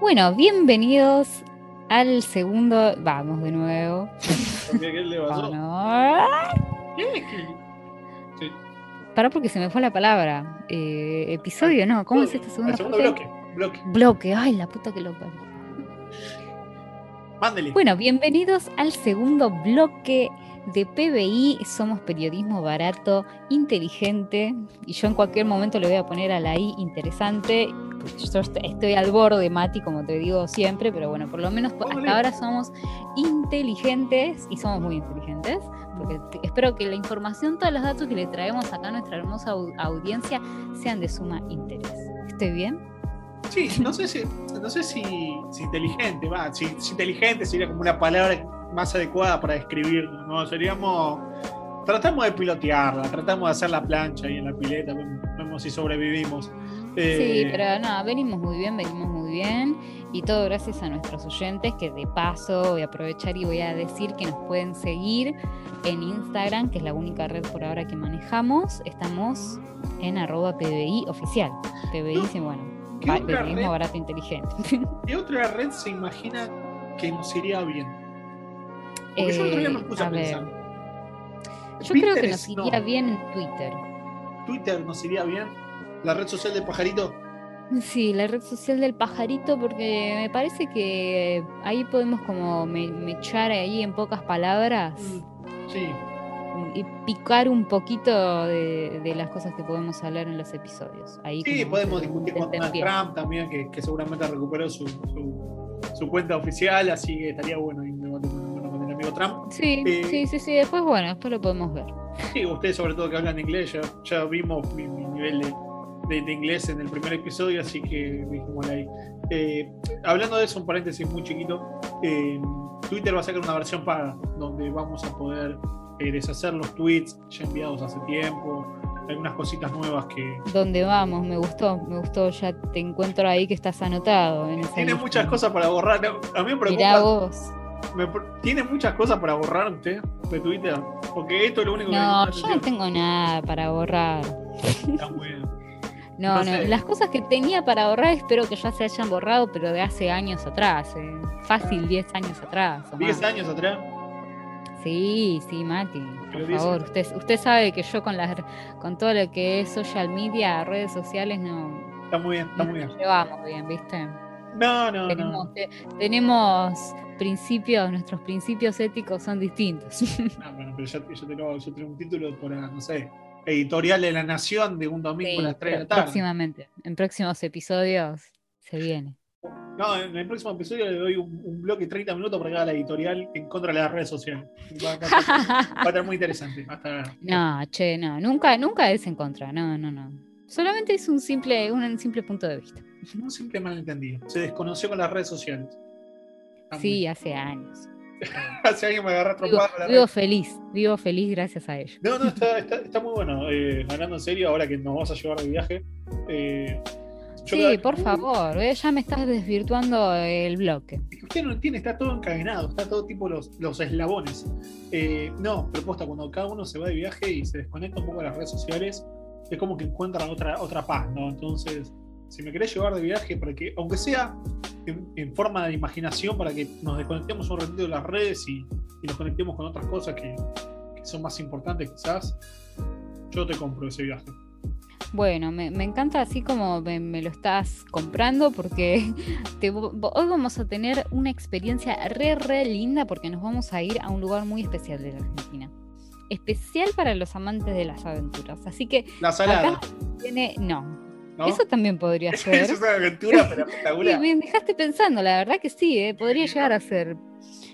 Bueno, bienvenidos al segundo. Vamos de nuevo. ¿Qué, le pasó? Sí. Pará porque se me fue la palabra. Eh, episodio, no. ¿Cómo es esta segunda El segundo parte? bloque. Bloque. Bloque. Ay, la puta que lo parió. Mándele. Bueno, bienvenidos al segundo bloque de PBI. Somos periodismo barato, inteligente. Y yo en cualquier momento le voy a poner a la I interesante. Porque yo est- estoy al borde, Mati, como te digo siempre. Pero bueno, por lo menos hasta ahora somos inteligentes y somos muy inteligentes. Porque espero que la información, todos los datos que le traemos acá a nuestra hermosa au- audiencia sean de suma interés. ¿Estoy bien? Sí, no sé si, no sé si, si inteligente, va, si, si inteligente sería como una palabra más adecuada para describirlo, ¿no? Seríamos. Tratamos de pilotearla, tratamos de hacer la plancha ahí en la pileta, vemos si sobrevivimos. Sí, Eh, pero no, venimos muy bien, venimos muy bien. Y todo gracias a nuestros oyentes, que de paso voy a aprovechar y voy a decir que nos pueden seguir en Instagram, que es la única red por ahora que manejamos. Estamos en arroba PBI oficial. PBI, sí, bueno, ¿qué pa- otra periodismo red? barato inteligente. ¿Qué otra red se imagina que nos iría bien? Porque yo el otro día me Eh, puse a, a ver, pensar. Yo creo que nos iría no. bien en Twitter. Twitter nos iría bien. La red social del pajarito. Sí, la red social del pajarito, porque me parece que ahí podemos como me, mechar ahí en pocas palabras. Mm, Sí, y picar un poquito de, de las cosas que podemos hablar en los episodios. Ahí Sí, podemos discutir con Donald. Trump también, que, que seguramente recuperó su, su, su cuenta oficial, así que estaría bueno ir con el amigo Trump. Sí, Eh, sí, sí, sí, después bueno, después lo podemos ver. Sí, ustedes sobre todo que hablan inglés, ya, ya vimos mi, mi nivel de, de- de inglés en el primer episodio, así que dijimos ahí. Eh, hablando de eso, un paréntesis muy chiquito, eh, Twitter va a sacar una versión paga, donde vamos a poder eh, deshacer los tweets ya enviados hace tiempo, algunas cositas nuevas que, ¿Dónde vamos? Me gustó, me gustó, ya te encuentro ahí que estás anotado. En tiene muchas cosas para borrar. No, A mí me preocupa. Mirá vos. Me ¿Tiene muchas cosas para borrar usted de Twitter? Porque esto es lo único que No, llama la yo no tengo nada para borrar. Está muy No, No las cosas que tenía para borrar espero que ya se hayan borrado, pero de hace años atrás. eh. Fácil 10 años atrás. o 10 más. años atrás. Sí, sí, Mati, por favor. Usted, usted sabe que yo con las con todo lo que es social media, redes sociales, no, Está muy bien, está no muy bien. nos llevamos bien, ¿viste? No, no, tenemos, no. te- tenemos principios, nuestros principios éticos son distintos. No, bueno, pero yo, yo tengo, yo tengo un título para, no sé, editorial de la Nación de un domingo Sí, a las 3 de la tarde. próximamente, en próximos episodios se viene. No, en el próximo episodio le doy un, un bloque de 30 minutos para que haga la editorial en contra de las redes sociales. Va, va a estar- va a estar muy interesante. No, che, no, nunca, nunca es en contra, no, no, no. Solamente es un simple, un simple punto de vista. Un simple malentendido. Se desconoció con las redes sociales. Sí, hace años. Hace alguien me agarra Vivo, trompada vivo red. feliz, vivo feliz gracias a ello. No, no, está, está, está muy bueno. Eh, hablando en serio, ahora que nos vas a llevar de viaje. eh, Sí, por favor, eh, ya me estás desvirtuando el bloque. Es que usted no entiende, está todo encadenado, está todo tipo los, los eslabones. Eh, no, propuesta, cuando cada uno se va de viaje y se desconecta un poco de las redes sociales, es como que encuentra otra, otra paz, ¿no? Entonces, si me querés llevar de viaje, para que, aunque sea en, en forma de imaginación, para que nos desconectemos un ratito de las redes y, y nos conectemos con otras cosas que, que son más importantes quizás, yo te compro ese viaje. Bueno, me, me encanta así como me, me lo estás comprando porque te- hoy vamos a tener una experiencia re, re linda porque nos vamos a ir a un lugar muy especial de la Argentina. Especial para los amantes de las aventuras. Así que La salada, acá tiene... No, ¿no? eso también podría es ser. una aventura, pero espectacular. me dejaste pensando, la verdad que sí, eh, podría llegar a ser.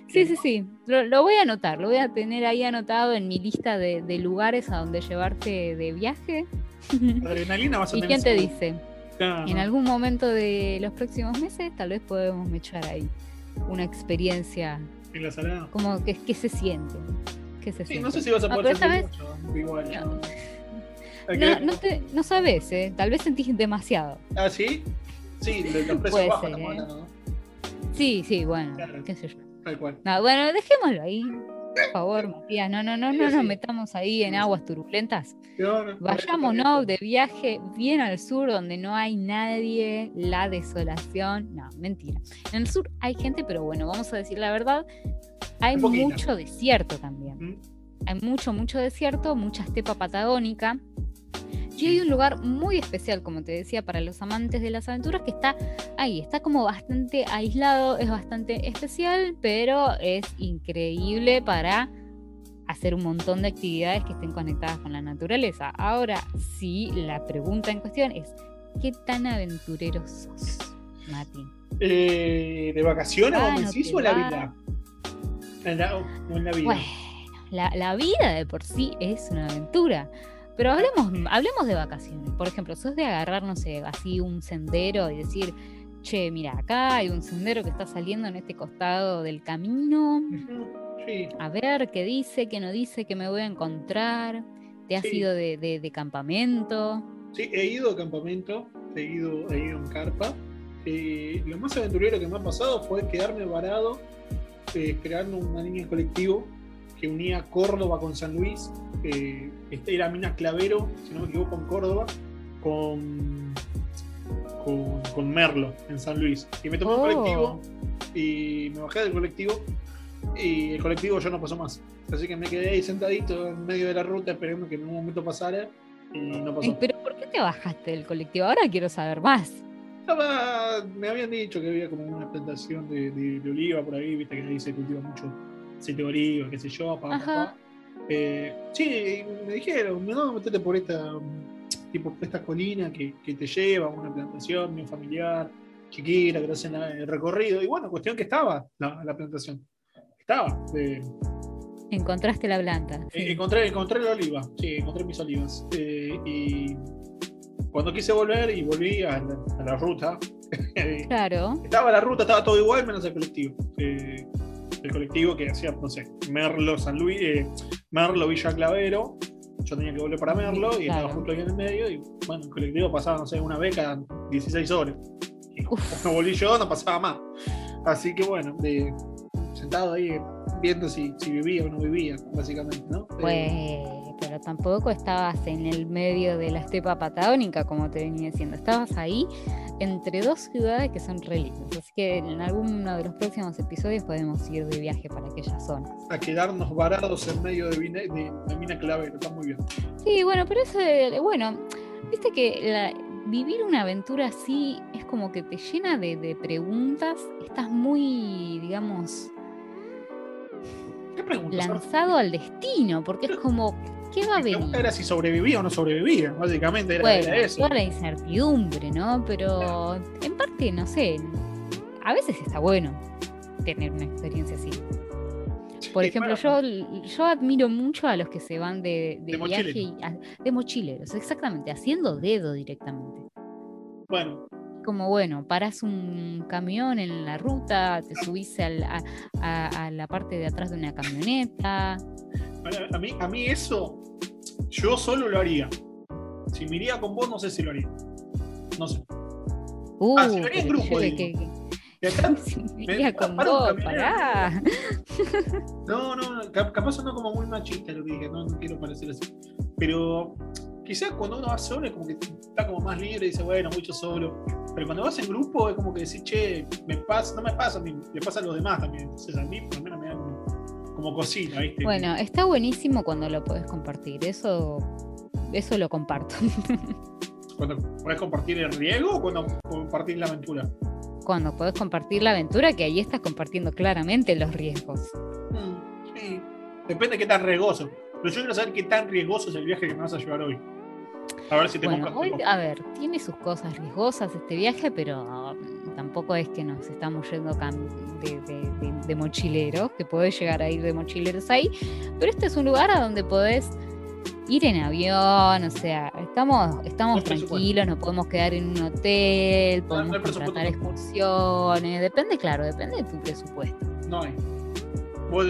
Sí, sí, sí, lo, lo voy a anotar, lo voy a tener ahí anotado en mi lista de, de lugares a donde llevarte de viaje. Adrenalina vas a ¿Y quién te dice? En algún momento de los próximos meses tal vez podemos echar ahí una experiencia, En la salada. como que, que se siente. ¿Qué se Sí, siente? no sé si vas a No, poder sentir esta mucho, igual. No. No. No, te- no sabes, eh, tal vez sentís demasiado. ¿Ah, sí? Sí, los precios bajos ser, ¿eh? ¿no? Sí, sí, bueno, Claro. qué sé yo. Tal cual. No, bueno, dejémoslo ahí. por favor, Matías, no, no, no, no nos metamos ahí en aguas turbulentas. Vayámonos de viaje bien al sur donde no hay nadie, la desolación. No, mentira. En el sur hay gente, pero bueno, vamos a decir la verdad, hay mucho desierto también. Hay mucho, mucho desierto, mucha estepa patagónica. Y hay un lugar muy especial, como te decía, para los amantes de las aventuras, que está ahí, está como bastante aislado, es bastante especial, pero es increíble para hacer un montón de actividades que estén conectadas con la naturaleza. Ahora sí, la pregunta en cuestión es, ¿qué tan aventurero sos, Mati? Eh, ¿De vacaciones o decís o la vida? En la, en la vida. Bueno, la, la vida de por sí es una aventura. Pero hablemos, hablemos de vacaciones. Por ejemplo, sos de agarrar, no sé, así un sendero y decir, che, mira, acá hay un sendero que está saliendo en este costado del camino. Sí. A ver qué dice, qué no dice, qué me voy a encontrar. ¿Te has ido de, campamento? Sí, he ido a campamento, he ido, he ido en carpa. Eh, lo más aventurero que me ha pasado fue quedarme varado eh, esperando una línea colectivo que unía Córdoba con San Luis. Eh, este era Mina Clavero, si no me equivoco, en Córdoba, con, con, Merlo en San Luis. Y me tomé un oh. colectivo y me bajé del colectivo y el colectivo ya no pasó más. Así que me quedé ahí sentadito en medio de la ruta esperando que en un momento pasara y no pasó. ¿Pero por qué te bajaste del colectivo? Ahora quiero saber más. me habían dicho que había como una plantación de, de, oliva por ahí, viste que ahí se cultiva mucho o qué sé yo, papá, eh, sí, me dijeron, no, metete por esta, tipo, esta colina que, que te lleva a una plantación bien familiar, chiquita, que te hacen el recorrido. Y bueno, cuestión que estaba la, la plantación. Estaba. Encontraste la planta. Eh, encontré, encontré la oliva, sí, encontré mis olivas. Eh, y cuando quise volver y volví a la, a la ruta, claro. estaba la ruta, estaba todo igual menos el colectivo el colectivo que hacía, no sé, Merlo, San Luis, eh, Merlo, Villa Clavero. Yo tenía que volver para Merlo y estaba justo ahí en el medio. Y bueno, el colectivo pasaba, no sé, una beca 16 horas. Y cuando volví yo, no pasaba más. Así que bueno, de, sentado ahí viendo si, si vivía o no vivía, básicamente, ¿no? Pues, pero tampoco estabas en el medio de la estepa patagónica, como te venía diciendo. Estabas ahí entre dos ciudades que son re Así que en alguno de los próximos episodios podemos ir de viaje para aquellas zonas. A quedarnos varados en medio de, de, Mina Clavero, está muy bien. Sí, bueno, pero eso, bueno, viste que vivir una aventura así es como que te llena de, preguntas. Estás muy, digamos, lanzado al destino, porque es como ¿Qué va a venir? Era si sobrevivía o no sobrevivía, básicamente era, bueno, eso. Toda la incertidumbre, ¿no? Pero en parte, no sé, a veces está bueno tener una experiencia así. Por ejemplo, yo, yo admiro mucho a los que se van de, viaje y de mochileros, exactamente, haciendo dedo directamente. Bueno. Como bueno, paras un camión en la ruta, te subís a, a la parte de atrás de una camioneta. A mí, a mí eso, yo solo lo haría. Si me iría con vos, no sé si lo haría. No sé. Uh, ah, si lo haría en grupo. Que, me iría con vos, pará. No, no, capaz no como muy machista lo que dije, no, no quiero parecer así. Pero quizás cuando uno va solo es como que está como más libre y dice, bueno, mucho solo. Pero cuando vas en grupo es como que decís, che, me pasa, no me pasa a mí, le pasa a los demás también. Entonces a mí por lo menos me da como cocina, ¿viste? Bueno, está buenísimo cuando lo puedes compartir, eso, eso lo comparto. ¿Cuando puedes compartir el riesgo o cuando compartir la aventura? Cuando puedes compartir la aventura, que ahí estás compartiendo claramente los riesgos. Mm, sí, depende de qué tan riesgoso. Pero yo quiero saber qué tan riesgoso es el viaje que me vas a llevar hoy. A ver si te bueno, hoy, A ver, tiene sus cosas riesgosas este viaje, pero tampoco es que nos estamos yendo de, mochileros, que podés llegar a ir de mochileros ahí, pero este es un lugar a donde podés ir en avión, o sea, estamos, estamos tranquilos, nos podemos quedar en un hotel, podemos contratar excursiones, depende, claro, depende de tu presupuesto. No hay.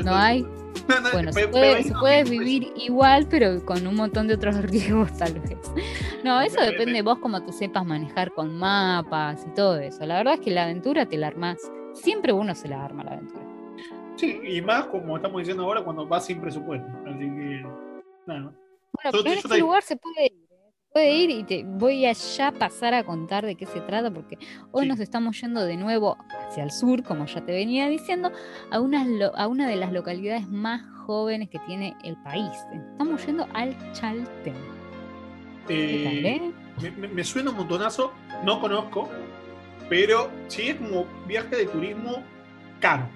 ¿No hay? bueno, se puede, vivir igual, pero con un montón de otros riesgos tal vez. No, eso depende de vos como tú sepas manejar con mapas y todo eso. La verdad es que la aventura te la armás. Siempre uno se la arma la aventura. Sí, y más como estamos diciendo ahora, cuando vas sin presupuesto. Así que, nada. Bueno, Yo- pero en este te- lugar se puede ir. ¿eh? Puede ir y te voy a ya pasar a contar de qué se trata, porque hoy Sí. nos estamos yendo de nuevo hacia el sur, como ya te venía diciendo, a una, lo- a una de las localidades más jóvenes que tiene el país. Estamos yendo al Chaltén. ¿Qué tal, Eh, me, me- me suena un montonazo, no conozco, pero sí es como viaje de turismo caro.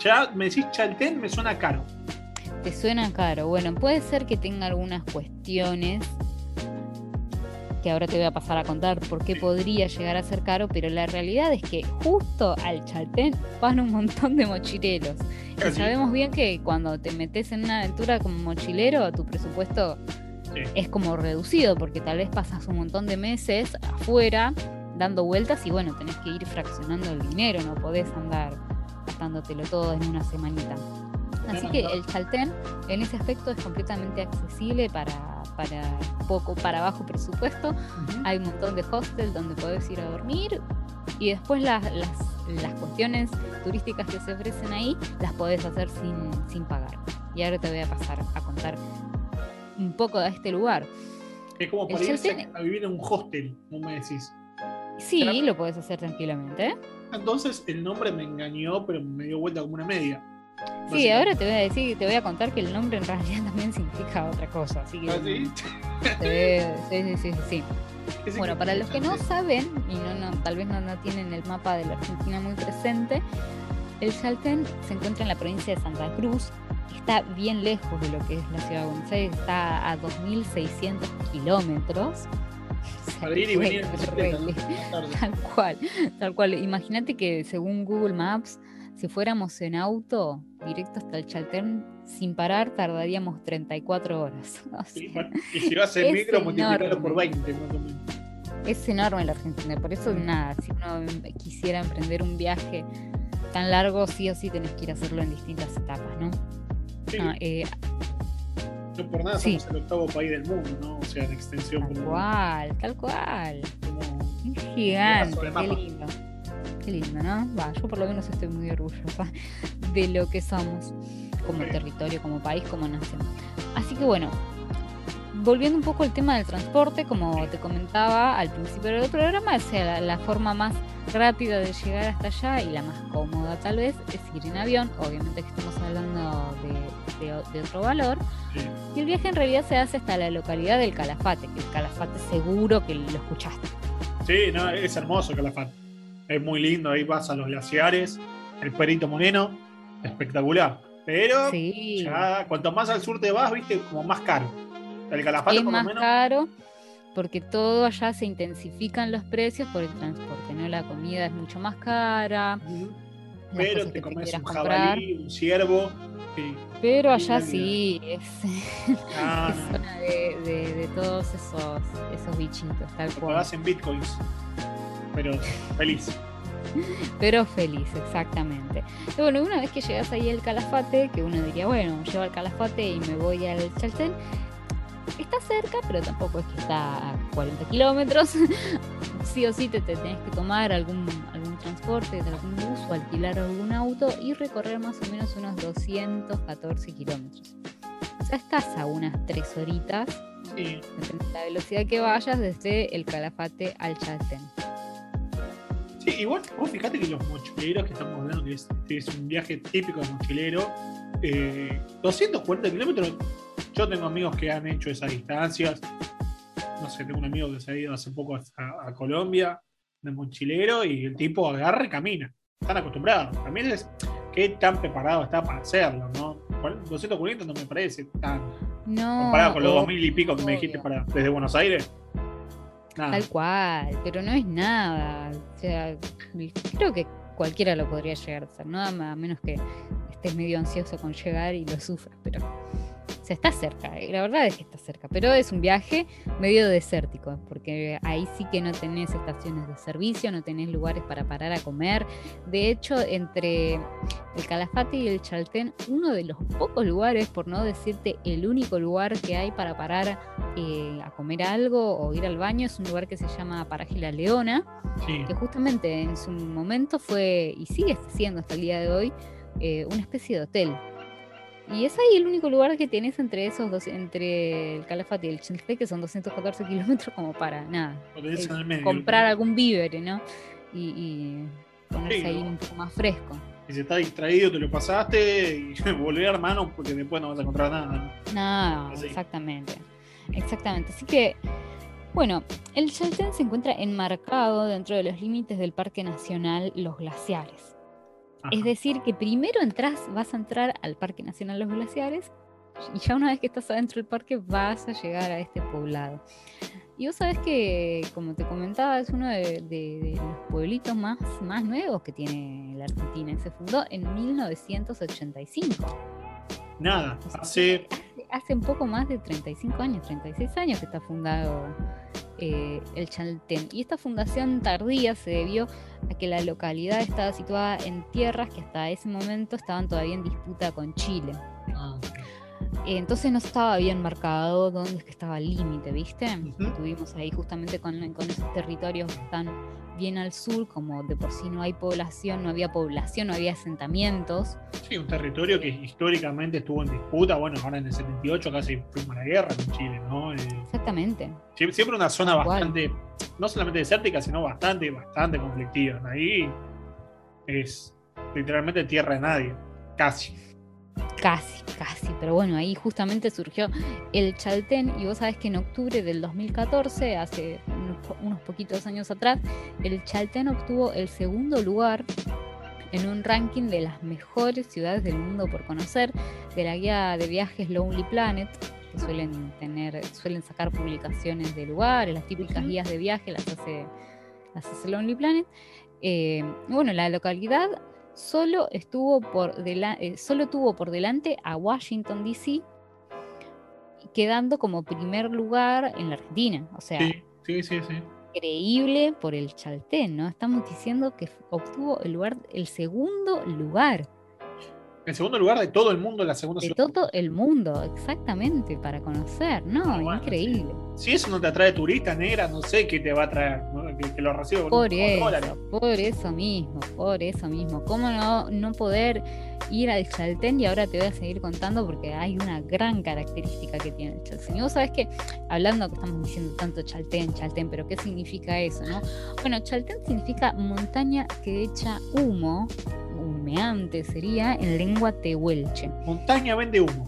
Ya me decís Chaltén, me suena caro. Te suena caro. Bueno, puede ser que tenga algunas cuestiones que ahora te voy a pasar a contar por qué podría llegar a ser caro, pero la realidad es que justo al Chaltén van un montón de mochileros. Y sabemos bien que cuando te metes en una aventura como mochilero, tu presupuesto Sí. es como reducido, porque tal vez pasas un montón de meses afuera dando vueltas y bueno, tenés que ir fraccionando el dinero, no podés andar gastándotelo todo en una semanita. Así que el Chaltén en ese aspecto es completamente accesible para, para poco, para bajo presupuesto. Ujú. Hay un montón de hostels donde podés ir a dormir y después las, las, las cuestiones turísticas que se ofrecen ahí las podés hacer sin, sin pagar. Y ahora te voy a pasar a contar un poco de este lugar. Es como para irse a vivir en un hostel, como me decís. Sí, lo podés hacer tranquilamente. ¿eh? Entonces el nombre me engañó, pero me dio vuelta como una media. Sí, ahora te voy a decir, te voy a contar que el nombre en realidad también significa otra cosa. Así que ¿Ah, sí? eh, sí, sí, sí, sí, sí. ¿Qué Bueno, para los que no saben y no, no, tal vez no, no tienen el mapa de la Argentina muy presente, el Chaltén se encuentra en la provincia de Santa Cruz, está bien lejos de lo que es la ciudad de Buenos Aires, está a 2.600 kilómetros. Para ir y venir. Tal cual, tal cual. Imagínate que según Google Maps, si fuéramos en auto directo hasta el Chaltén sin parar, tardaríamos 34 horas. O sea, Y, bueno, y si vas en micro, multiplicarlo por enorme. 20, más o menos. Es enorme la Argentina, por eso nada, si uno quisiera emprender un viaje tan largo, sí o sí tenés que ir a hacerlo en distintas etapas, ¿no? Eh, no por nada sí. somos el octavo país del mundo, ¿no? O sea, de extensión tal como, cual, tal cual. Un gigante, qué mapa. lindo. Qué lindo, ¿no? Va, yo por lo menos estoy muy orgullosa de lo que somos como territorio, como país, como nación. Así que bueno, volviendo un poco al tema del transporte, como te comentaba al principio del programa, o sea, la, la forma más rápida de llegar hasta allá y la más cómoda tal vez es ir en avión, obviamente que estamos hablando de, de- de otro valor, sí. y el viaje en realidad se hace hasta la localidad del Calafate, que el Calafate seguro que lo escuchaste. Sí, no, es hermoso Calafate. Es muy lindo, ahí vas a los glaciares, el Perito Moreno, espectacular. Pero Sí. ya cuanto más al sur te vas, viste, como más caro. El es por lo más menos. caro porque todo allá se intensifican los precios por el transporte, ¿no? La comida es mucho más cara. Pero te comes un jabalí, un ciervo. pero allá sí es, Ah, es no, zona de, de- de todos esos, esos bichitos, tal cual. pagás en bitcoins. Pero feliz. Pero feliz, exactamente. Y bueno, una vez que llegas ahí al Calafate, que uno diría, bueno, llevo al Calafate y me voy al Chaltén, está cerca, pero tampoco es que está a 40 kilómetros. sí o sí te, te tenés que tomar algún, algún transporte, algún bus o alquilar algún auto y recorrer más o menos unos 214 kilómetros. O sea, estás a unas 3 horitas, Sí. la velocidad que vayas, desde el Calafate al Chaltén. Sí, igual vos fijate que los mochileros que estamos hablando, que es, que es un viaje típico de mochilero, eh, 240 kilómetros, yo tengo amigos que han hecho esas distancias, no sé, tengo un amigo que se ha ido hace poco a, a Colombia de mochilero y el tipo agarra y camina, están acostumbrados, también es qué tan preparado está para hacerlo, ¿no? 240 no me parece tan No, comparado con los o- 2000 y pico que me dijiste para, desde Buenos Aires. Nada. Tal cual, pero no es nada. O sea, creo que cualquiera lo podría llegar a hacer, ¿no? A menos que estés medio ansioso con llegar y lo sufras, pero. O sea, está cerca, eh, la verdad es que está cerca, pero es un viaje medio desértico, porque ahí sí que no tenés estaciones de servicio, no tenés lugares para parar a comer. De hecho, entre el Calafate y el Chaltén, uno de los pocos lugares, por no decirte el único lugar que hay para parar eh, a comer algo o ir al baño, es un lugar que se llama Paraje La Leona, Sí. que justamente en su momento fue, y sigue siendo hasta el día de hoy, eh, una especie de hotel. Y es ahí el único lugar que tienes entre esos dos, entre el Calafate y el Chaltén, que son 214 kilómetros, como para nada. Comprar algún víver, ¿no? Y, y ponerse ahí un poco más fresco. Y si estás distraído, te lo pasaste y volver, hermano, porque después no vas a encontrar nada. No, exactamente. Exactamente. Así que, bueno, el Chaltén se encuentra enmarcado dentro de los límites del Parque Nacional Los Glaciares. Es decir, que primero entras, vas a entrar al Parque Nacional Los Glaciares y ya una vez que estás adentro del parque vas a llegar a este poblado. Y vos sabés que, como te comentaba, es uno de, los pueblitos más, más nuevos que tiene la Argentina. Se fundó en 1985. Nada, hace... hace... un poco más de 35 años, 36 años que está fundado eh, el Chaltén. Y esta fundación tardía se debió a que la localidad estaba situada en tierras que hasta ese momento estaban todavía en disputa con Chile. Ah, entonces no estaba bien marcado dónde es que estaba el límite, ¿viste? Estuvimos ahí justamente con, esos territorios que están bien al sur, como de por sí no hay población, no había población, no había asentamientos. Sí, un territorio que históricamente estuvo en disputa, bueno, ahora en el 78 casi fuimos a la guerra con Chile, ¿no? Eh, Exactamente. Siempre una zona bastante, no solamente desértica, sino bastante, bastante conflictiva. Ahí es literalmente tierra de nadie, casi. Casi, casi, pero bueno, ahí justamente surgió el Chaltén y vos sabés que en octubre del 2014, hace unos, poquitos años atrás, el Chaltén obtuvo el segundo lugar en un ranking de las mejores ciudades del mundo por conocer de la guía de viajes Lonely Planet, que suelen tener, suelen sacar publicaciones de lugares, las típicas guías de viaje las hace, las hace Lonely Planet. Eh, bueno, la localidad solo, estuvo por eh, solo tuvo por delante a Washington, D.C., quedando como primer lugar en la Argentina. O sea, sí, sí, sí, increíble por el Chaltén, ¿no? Estamos diciendo que obtuvo el, lugar, el segundo lugar. El segundo lugar de todo el mundo, la segunda De todo el mundo, exactamente, para conocer, ¿no? Ah, Increíble. Si eso no te atrae turista negra, no sé qué te va a traer, que, lo reciba por eso, Por eso mismo, por eso mismo. ¿Cómo no, no poder ir al Chaltén? Y ahora te voy a seguir contando porque hay una gran característica que tiene el Chaltén. Y vos sabés que, hablando que estamos diciendo tanto Chaltén, Chaltén, pero ¿qué significa eso, no? Bueno, Chaltén significa montaña que echa humo humeante sería en lengua tehuelche. Montaña vende humo.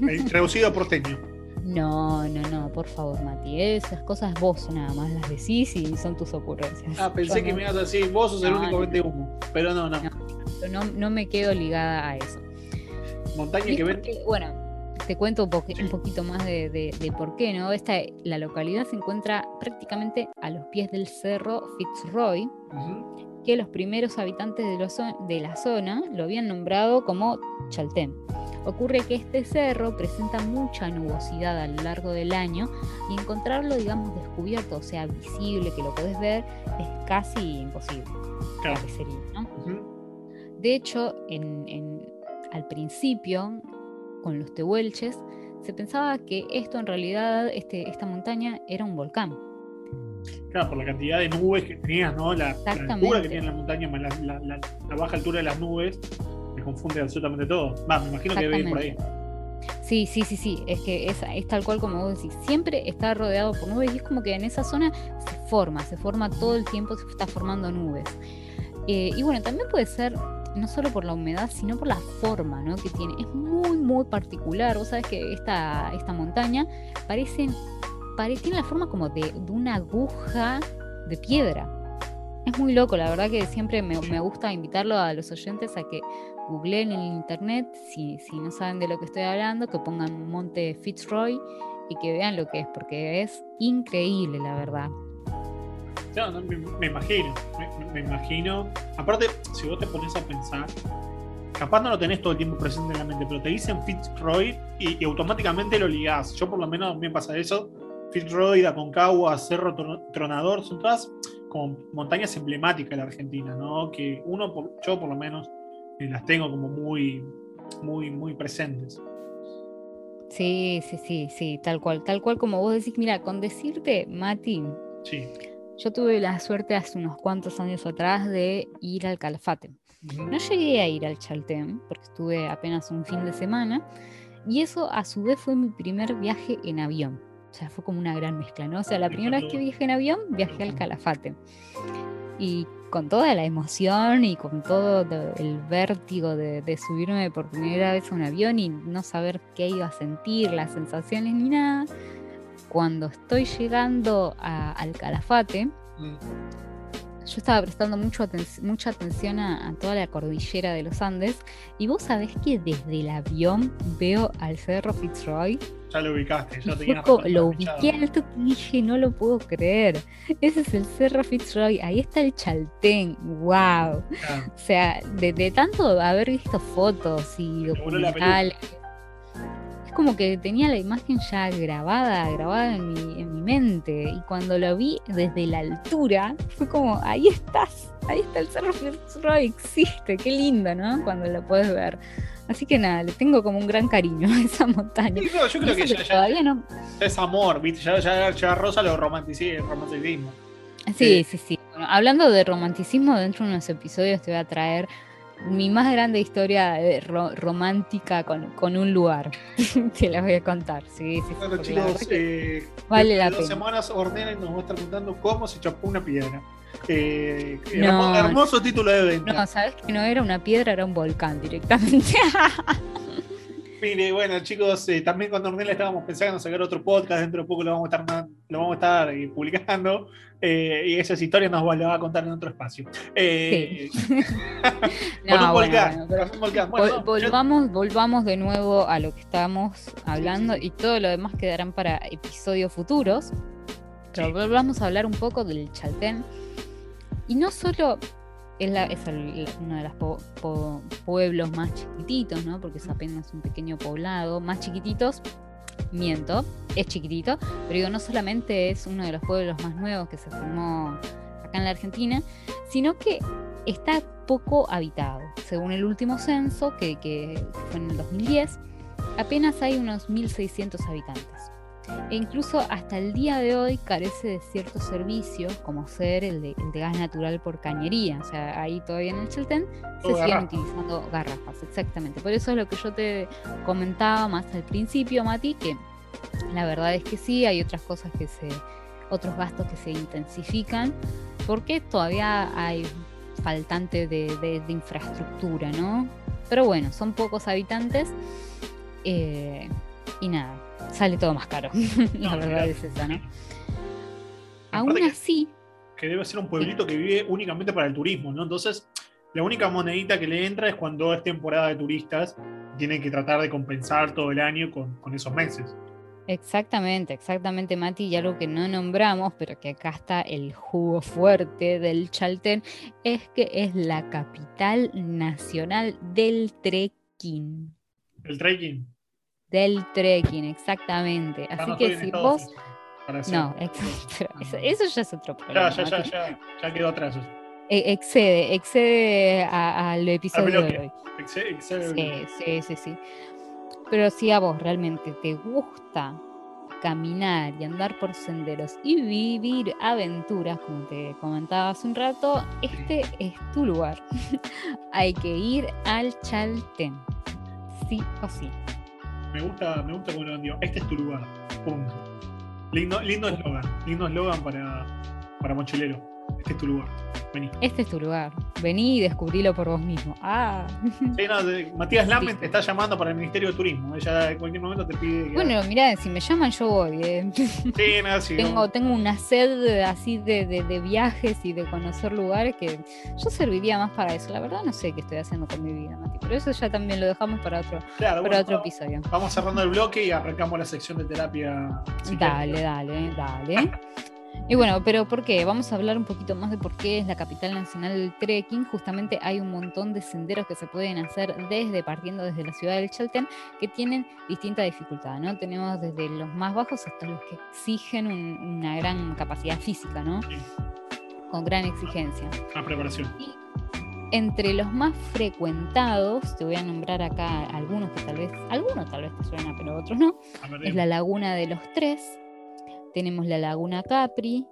Reducido a porteño. No, no, no, por favor, Mati. Esas cosas vos nada más las decís y son tus ocurrencias. Ah, pensé que me ibas a decir, vos sos el único que vende humo. Pero no, no. No, no, me quedo ligada a eso. Montaña que vende. Bueno, te cuento un, poquito más de, por qué, ¿no? Esta, la localidad se encuentra prácticamente a los pies del cerro Fitzroy, que los primeros habitantes de, la zona lo habían nombrado como Chaltén. Ocurre que este cerro presenta mucha nubosidad a lo largo del año y encontrarlo, digamos, descubierto, o sea, visible, que lo podés ver, es casi imposible. Claro. De hecho, al principio, con los tehuelches, se pensaba que esto en realidad, este, esta montaña, era un volcán. Claro, por la cantidad de nubes que tenías, ¿no? La, altura que tiene la montaña, la, baja altura de las nubes, me confunde absolutamente todo. Va, me imagino que debe ir por ahí. Sí, sí, sí, sí, es que es, es, tal cual como vos decís, siempre está rodeado por nubes y es como que en esa zona se forma, se forma todo el tiempo, se está formando nubes. Eh, y bueno, también puede ser no solo por la humedad, sino por la forma ¿no? que tiene. Es muy, muy particular. Vos sabés que esta, esta montaña parece tiene la forma como de, una aguja de piedra. Es muy loco, la verdad que siempre me, gusta invitarlo a los oyentes a que googleen en internet, si, si no saben de lo que estoy hablando, que pongan Monte Fitzroy y que vean lo que es, porque es increíble, la verdad. me, imagino, me, imagino. Aparte, si vos te pones a pensar, capaz no lo tenés todo el tiempo presente en la mente, pero te dicen Fitzroy y, y automáticamente lo ligás. Yo por lo menos me pasa eso Fitzroy, Aconcagua, Cerro Tronador, son todas como montañas emblemáticas de la Argentina, ¿no? Que uno, yo por lo menos, eh, las tengo como muy, muy, muy presentes. Sí, sí, sí, sí, tal cual, tal cual como vos decís, mira, con decirte, Mati, sí. yo tuve la suerte hace unos cuantos años atrás de ir al Calafate. No llegué a ir al Chaltén, porque estuve apenas un fin de semana, y eso a su vez fue mi primer viaje en avión. O sea, fue como una gran mezcla, ¿no? O sea, la primera vez que viajé en avión, viajé al Calafate. Y con toda la emoción y con todo el vértigo de, subirme por primera vez a un avión y no saber qué iba a sentir, las sensaciones ni nada, cuando estoy llegando al Calafate, mm yo estaba prestando mucho mucha atención a, toda la cordillera de los Andes y vos sabés que desde el avión veo al Cerro Fitzroy. Ya lo ubicaste, ya te Lo ubiqué alto y dije, no lo puedo creer. Ese es el Cerro Fitzroy, ahí está el Chaltén, wow. O sea, de, tanto haber visto fotos y documentales como que tenía la imagen ya grabada, grabada en mi, en mi mente. Y cuando lo vi desde la altura, fue como, ahí estás, ahí está el Cerro Fitzroy, existe, qué lindo, ¿no? Cuando lo puedes ver. Así que nada, le tengo como un gran cariño a esa montaña. yo creo que, ya, todavía no... es amor, ¿viste? Ya, ya, ya rosa lo romanticismo. Sí, sí, sí. Bueno, hablando de romanticismo, dentro de unos episodios te voy a traer mi más grande historia eh, romántica con, un lugar. Te la voy a contar. Sí, sí, bueno, chicos, eh, vale la dos semanas ordena y nos va a estar contando cómo se chocó una piedra. Eh, hermoso título de venta. No, sabes que no era una piedra, era un volcán directamente. Bueno, chicos, eh, también con Ornella estábamos pensando en sacar otro podcast, dentro de poco lo vamos a estar, lo vamos a estar eh, publicando, eh, y esas historias nos va, va a contar en otro espacio. Sí. con un volcán. volvamos, volvamos de nuevo a lo que estábamos hablando y todo lo demás quedarán para episodios futuros. Pero volvamos a hablar un poco del Chaltén. Y no solo es, la, es uno de los pueblos más chiquititos, ¿no? Porque es apenas un pequeño poblado, más chiquititos. Miento, es chiquitito, pero digo, no solamente es uno de los pueblos más nuevos que se formó acá en la Argentina, sino que está poco habitado. Según el último censo, que, que fue en el 2010, apenas hay unos 1.600 habitantes. E incluso hasta el día de hoy carece de ciertos servicios, como ser el de, gas natural por cañería. O sea, ahí todavía en el Chaltén se siguen utilizando garrafas, exactamente. Por eso es lo que yo te comentaba más al principio, Mati, que la verdad es que sí, hay otras cosas que se, otros gastos que se intensifican, porque todavía hay faltante de, infraestructura, ¿no? Pero bueno, son pocos habitantes. Eh, y nada, sale todo más caro. la verdad es esa, ¿no? Aún así. Que debe ser un pueblito que vive únicamente para el turismo, ¿no? Entonces, la única monedita que le entra es cuando es temporada de turistas. Tienen que tratar de compensar todo el año con, esos meses. Exactamente, exactamente, Mati. Y algo que no nombramos, pero que acá está el jugo fuerte del Chaltén, es que es la capital nacional del trekking. ¿El trekking? Del trekking, exactamente. Así que si vos. No, eso, ya es otro problema. Ya, ya, ya, ya, quedó atrás. E, excede, excede al episodio de hoy. Excede, sí, sí, sí, sí. Pero si a vos realmente te gusta caminar y andar por senderos y vivir aventuras, como te comentaba hace un rato, este es tu lugar. Hay que ir al Chaltén, sí o sí me gusta, me gusta como lo vendió. Este es tu lugar. Punto. Lindo eslogan. Lindo eslogan para, para mochilero. Este es tu lugar. Vení. Este es tu lugar. Vení y descubrilo por vos mismo. Ah. Sí, no, Matías Lamen te está llamando para el Ministerio de Turismo. Ella en cualquier momento te pide. Bueno, mirá, si me llaman, yo voy. Eh. Sí, no, sí, tengo, tengo una sed así de, de, viajes y de conocer lugares que yo serviría más para eso. La verdad, no sé qué estoy haciendo con mi vida, Mati. Pero eso ya también lo dejamos para otro, para otro episodio. Vamos cerrando el bloque y arrancamos la sección de terapia. dale, dale, dale. Y bueno, pero ¿por qué? Vamos a hablar un poquito más de por qué es la capital nacional del trekking. Justamente hay un montón de senderos que se pueden hacer desde, partiendo desde la ciudad del Chaltén, que tienen distinta dificultad, ¿no? Tenemos desde los más bajos hasta los que exigen una gran capacidad física, ¿no? Con gran exigencia. Una preparación. Y entre los más frecuentados, te voy a nombrar acá algunos que tal vez, algunos tal vez te suena, pero otros no, es la Laguna de los Tres, tenemos la Laguna Capri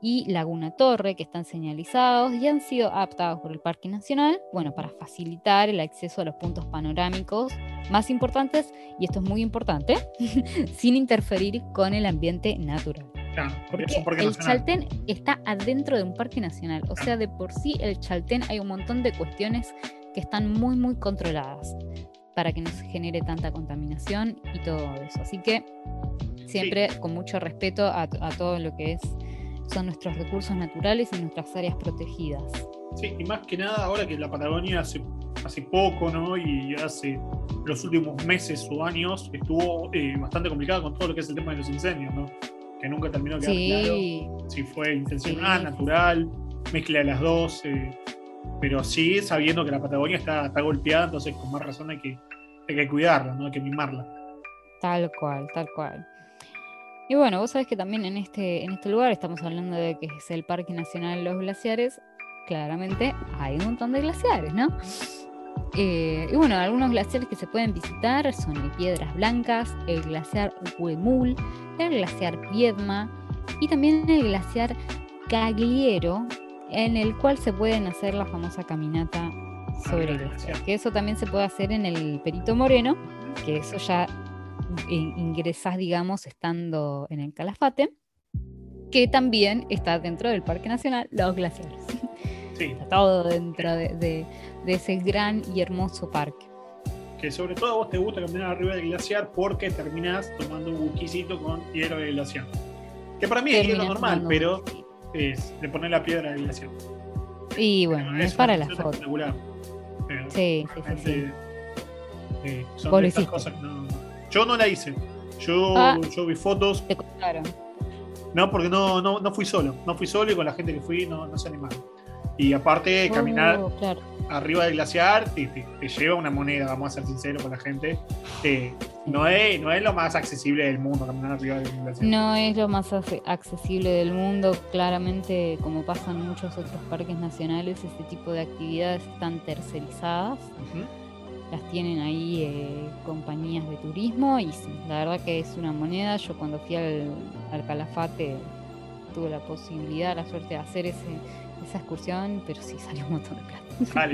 y Laguna Torre, que están señalizados y han sido adaptados por el Parque Nacional, bueno, para facilitar el acceso a los puntos panorámicos más importantes, y esto es muy importante, sin interferir con el ambiente natural. porque el Chaltén está adentro de un parque nacional, o sea, de por sí el Chaltén hay un montón de cuestiones que están muy, muy controladas para que no se genere tanta contaminación y todo eso. Así que siempre con mucho respeto a, a todo lo que es son nuestros recursos naturales y nuestras áreas protegidas. Sí, y más que nada ahora que la Patagonia hace, hace poco, ¿no? Y hace los últimos meses o años estuvo eh, bastante complicada con todo lo que es el tema de los incendios, ¿no? Que nunca terminó de quedar claro si fue intencional, natural, mezcla de las dos. Eh, pero sí sabiendo que la Patagonia está, está golpeada, entonces con más razón hay que, hay que cuidarla, ¿no? Hay que mimarla. Tal cual, tal cual. Y bueno, vos sabés que también en este, en este lugar estamos hablando de que es el Parque Nacional de los Glaciares. Claramente hay un montón de glaciares, ¿no? Eh, y bueno, algunos glaciares que se pueden visitar son el Piedras Blancas, el glaciar Huemul, el glaciar Viedma y también el glaciar Cagliero, en el cual se pueden hacer la famosa caminata sobre el glaciar. Que eso también se puede hacer en el Perito Moreno, que eso ya ingresás, digamos, estando en el Calafate, que también está dentro del Parque Nacional Los Glaciares. Sí. Está todo dentro de, ese gran y hermoso parque. Que sobre todo a vos te gusta caminar arriba del glaciar porque terminás tomando un buquisito con hielo de glaciar. Que para mí es hielo normal, pero es de poner la piedra del glaciar. Y bueno, es, para la foto. Sí, sí, sí. sí. son estas cosas que no, yo no la hice. Yo, ah. yo vi fotos. Te No, porque no, no, no fui solo. No fui solo y con la gente que fui no, no se animaron. Y aparte, oh, caminar arriba del glaciar te, lleva una moneda, vamos a ser sinceros con la gente. no, es, no es lo más accesible del mundo caminar arriba del glaciar. No es lo más accesible del mundo. Claramente, como pasa en muchos otros parques nacionales, este tipo de actividades están tercerizadas las tienen ahí eh, compañías de turismo y sí, la verdad que es una moneda. Yo cuando fui al, Calafate tuve la posibilidad, la suerte de hacer ese, esa excursión, pero sí salió un montón de plata.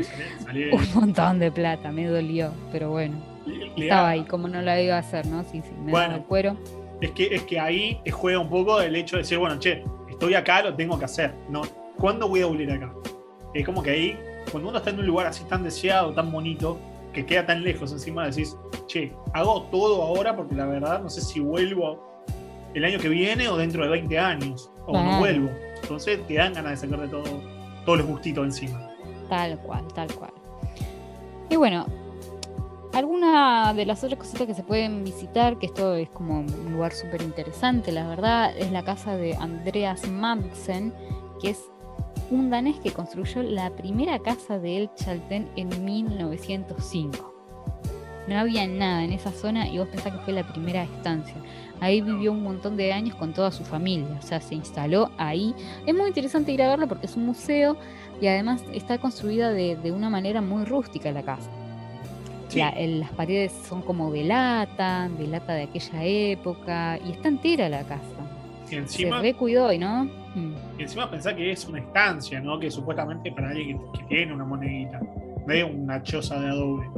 un montón de plata, me dolió, pero bueno. estaba ahí, como no la iba a hacer, ¿no? Sí, sí, me bueno, el cuero. Es que, es que ahí juega un poco el hecho de decir, bueno, che, estoy acá, lo tengo que hacer. ¿no? ¿Cuándo voy a volver acá? Es como que ahí, cuando uno está en un lugar así tan deseado, tan bonito, que queda tan lejos, encima decís, che, hago todo ahora porque la verdad no sé si vuelvo el año que viene o dentro de 20 años, o no vuelvo. Entonces te dan ganas de sacar de todo, todos los gustitos encima. Tal cual, tal cual. Y bueno, alguna de las otras cositas que se pueden visitar, que esto es como un lugar súper interesante, la verdad, es la casa de Andreas Madsen, que es un danés que construyó la primera casa de El Chaltén en 1905. No había nada en esa zona y vos pensás que fue la primera estancia. Ahí vivió un montón de años con toda su familia, o sea, se instaló ahí. Es muy interesante ir a verlo porque es un museo y además está construida de, una manera muy rústica la casa. las paredes son como de lata, de lata de aquella época y está entera la casa. Y encima, se recuidó, ¿no? Mm. Y encima pensar que es una estancia, ¿no? Que supuestamente para alguien que, tiene una monedita, medio una choza de adobe,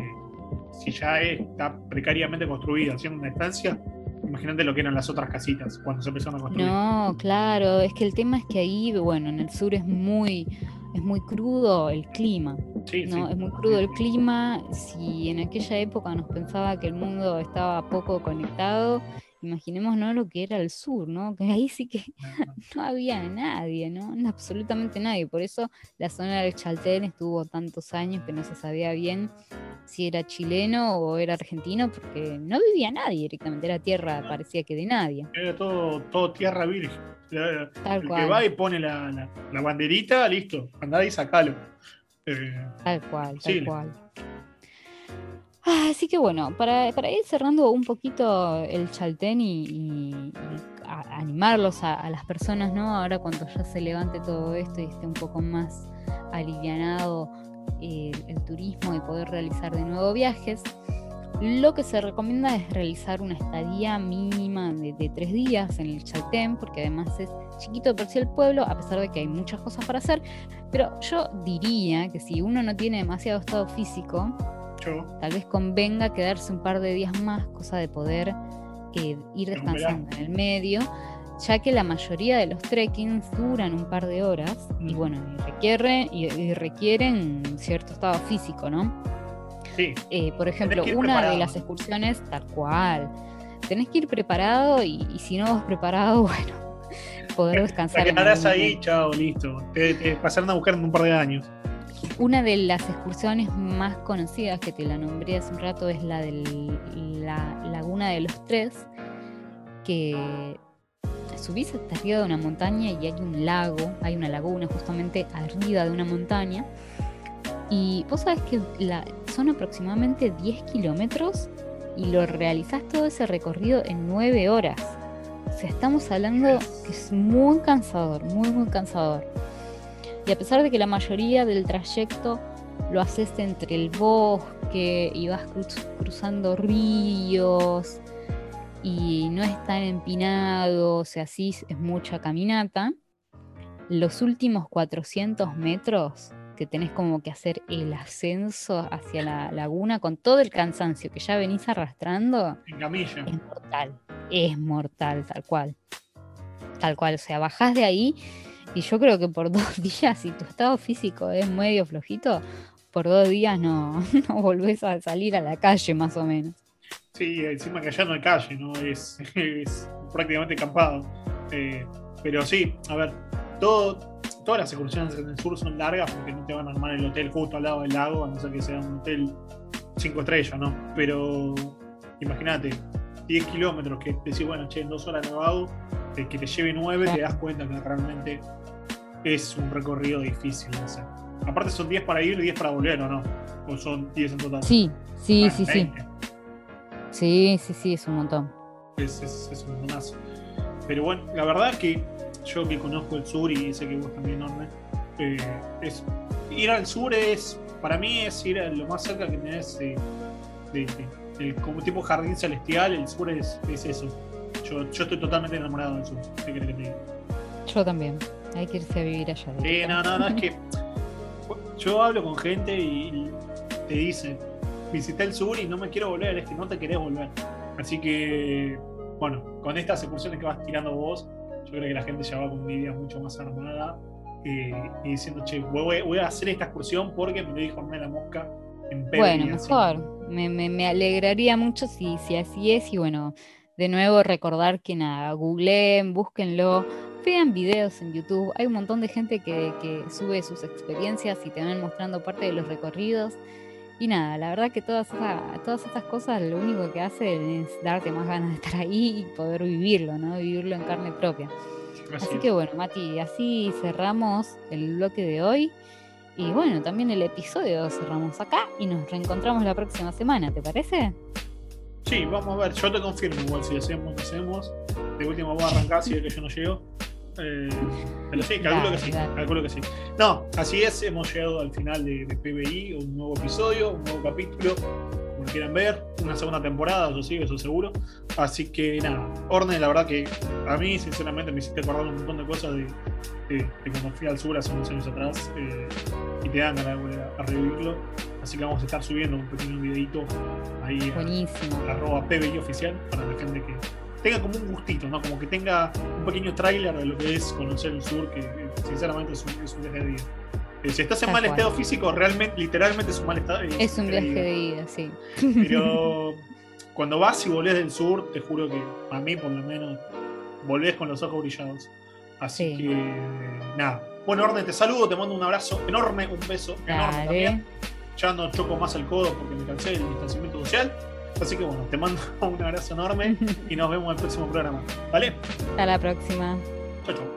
si ya está precariamente construida, siendo una estancia, imagínate lo que eran las otras casitas cuando se empezaron a construir. No, claro, es que el tema es que ahí, bueno, en el sur es muy, es muy crudo el clima. Sí, ¿no? Es muy crudo el clima. Si en aquella época nos pensaba que el mundo estaba poco conectado, imaginémonos lo que era el sur, ¿no? Que ahí sí que no había nadie, ¿no? Absolutamente nadie. Por eso la zona del Chaltén estuvo tantos años que no se sabía bien si era chileno o era argentino, porque no vivía nadie directamente, era tierra, parecía que de nadie. Era todo, todo tierra virgen. Tal el que va y pone la, banderita, listo, andá y sacalo. Eh, tal cual, tal cual. Ah, así que bueno, para, ir cerrando un poquito el chaltén y, animarlos a, las personas, ¿no? Ahora cuando ya se levante todo esto y esté un poco más alivianado eh, el turismo y poder realizar de nuevo viajes, Lo que se recomienda es realizar una estadía mínima de, tres días en el Chaltén, porque además es chiquito por sí el pueblo, a pesar de que hay muchas cosas para hacer. Pero yo diría que si uno no tiene demasiado estado físico, tal vez convenga quedarse un par de días más, cosa de poder eh, ir descansando en el medio, ya que la mayoría de los trekkings duran un par de horas y mm. bueno, requieren, y requieren cierto estado físico, ¿no? Eh, por ejemplo, una de las excursiones, tal cual. Tenés que ir preparado y, si no vas preparado, bueno, poder descansar. Te quedarás ahí, chao, listo. Te, pasaron a buscar en un par de años. Una de las excursiones más conocidas que te la nombré hace un rato es la de la Laguna de los Tres, que subís hasta arriba de una montaña y hay un lago, hay una laguna justamente arriba de una montaña. Y vos sabés que la, son aproximadamente 10 kilómetros y lo realizás todo ese recorrido en 9 horas. O sea, estamos hablando que es muy cansador, muy, muy cansador. Y a pesar de que la mayoría del trayecto lo haces entre el bosque y vas cruzando ríos y no es tan empinado, o sea, sí es mucha caminata, los últimos 400 metros que tenés como que hacer el ascenso hacia la laguna con todo el cansancio que ya venís arrastrando. En camilla. Es mortal. Es mortal, tal cual. Tal cual. O sea, bajás de ahí y yo creo que por dos días, si tu estado físico es medio flojito, por dos días no, no volvés a salir a la calle más o menos. Sí, encima que allá no hay calle, ¿no? Es, prácticamente campado. Eh, pero sí, a ver, todo, todas las excursiones en el sur son largas porque no te van a armar el hotel justo al lado del lago, a no ser que sea un hotel 5 estrellas, ¿no? Pero imagínate, 10 kilómetros que decís, bueno, che, en dos horas nevado, que te lleve 9, te das cuenta que realmente es un recorrido difícil de hacer. Aparte son 10 para ir y 10 para volver, ¿o no? ¿O son 10 en total? Sí, sí, sí, sí. Sí, sí, sí, es un montón. Es, es, es un montonazo. Pero bueno, la verdad que yo que conozco el sur y sé que vos también, Norme, eh, es, ir al sur es, para mí es ir a lo más cerca que tenés de, como tipo jardín celestial, el sur es, eso. Yo, estoy totalmente enamorado del sur, ¿qué que te diga? Yo también, hay que irse a vivir allá. Sí, no, no, no, es que yo hablo con gente y te dicen, visité el sur y no me quiero volver, es que no te querés volver. Así que, bueno, con estas excursiones que vas tirando vos, yo creo que la gente ya va con una idea mucho más armada eh, y diciendo, che, voy, a hacer esta excursión porque me lo dijo la Mosca en Bueno, mejor. Me, me, alegraría mucho si, si así es y bueno, de nuevo recordar que nada, googleen, búsquenlo, vean videos en YouTube. Hay un montón de gente que, que sube sus experiencias y te van mostrando parte de los recorridos. Y nada, la verdad que todas, todas estas cosas lo único que hacen es darte más ganas de estar ahí y poder vivirlo, ¿no? Vivirlo en carne propia. Así, que bueno, Mati, así cerramos el bloque de hoy. Y bueno, también el episodio cerramos acá y nos reencontramos la próxima semana, ¿te parece? Sí, vamos a ver, yo te confirmo igual si hacemos, hacemos. De último voy a arrancar si es que yo no llego. Eh, pero sí, calculo que sí, calculo que sí. No, así es, hemos llegado al final de, PBI, un nuevo episodio, un nuevo capítulo, como quieran ver, una segunda temporada, yo sí, eso seguro. Así que nada, Orne, la verdad que a mí, sinceramente, me hiciste acordar un montón de cosas de, de, cuando fui al sur hace unos años atrás eh, y te dan ganas de volver a, revivirlo. Así que vamos a estar subiendo un pequeño videito ahí Buenísimo. a, arroba PBI oficial para la gente que, tenga como un gustito, ¿no? Como que tenga un pequeño tráiler de lo que es conocer el sur, que sinceramente es un, es un viaje de vida. Eh, si estás en mal estado físico, realmente, literalmente es un mal estado. Es, un viaje de vida, sí. Pero cuando vas y volvés del sur, te juro que a mí por lo menos volvés con los ojos brillados. Así que nada. Bueno, Orden, te saludo, te mando un abrazo enorme, un beso enorme también. Ya no choco más el codo porque me cansé del distanciamiento social. Así que bueno, te mando un abrazo enorme y nos vemos en el próximo programa. ¿Vale? Hasta la próxima. Chao, chao.